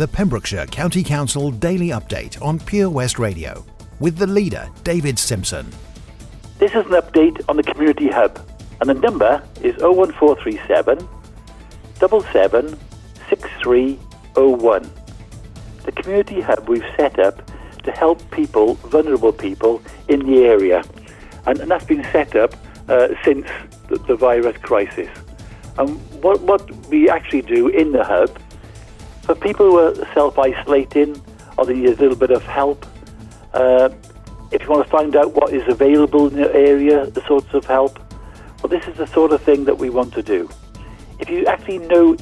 the Pembrokeshire County Council Daily Update on Pure West Radio with the leader, David Simpson. This is an update on the Community Hub, and the number is 01437 77 6301. The Community Hub we've set up to help people, vulnerable people, in the area, and, and that's been set up uh, since the, the virus crisis. And what, what we actually do in the hub, for people who are self-isolating or they need a little bit of help, uh, if you want to find out what is available in your area, the sorts of help, well, this is the sort of thing that we want to do. If you actually know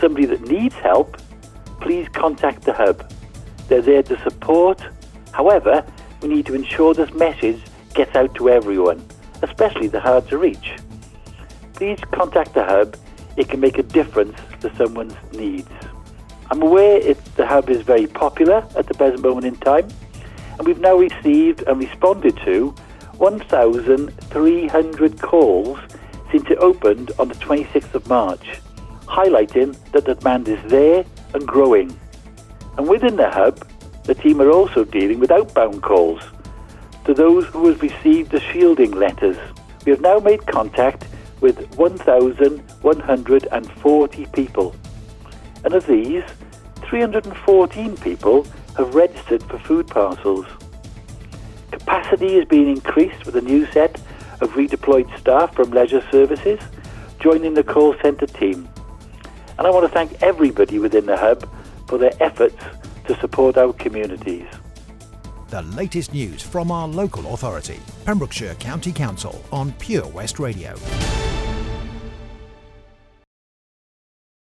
somebody that needs help, please contact the hub. They're there to support. However, we need to ensure this message gets out to everyone, especially the hard to reach. Please contact the hub. It can make a difference to someone's needs. I'm aware it, the hub is very popular at the present moment in time, and we've now received and responded to 1,300 calls since it opened on the 26th of March, highlighting that the demand is there and growing. And within the hub, the team are also dealing with outbound calls to those who have received the shielding letters. We have now made contact with 1,140 people. And of these, 314 people have registered for food parcels. Capacity is being increased with a new set of redeployed staff from leisure services joining the call centre team. And I want to thank everybody within the hub for their efforts to support our communities. The latest news from our local authority, Pembrokeshire County Council on Pure West Radio.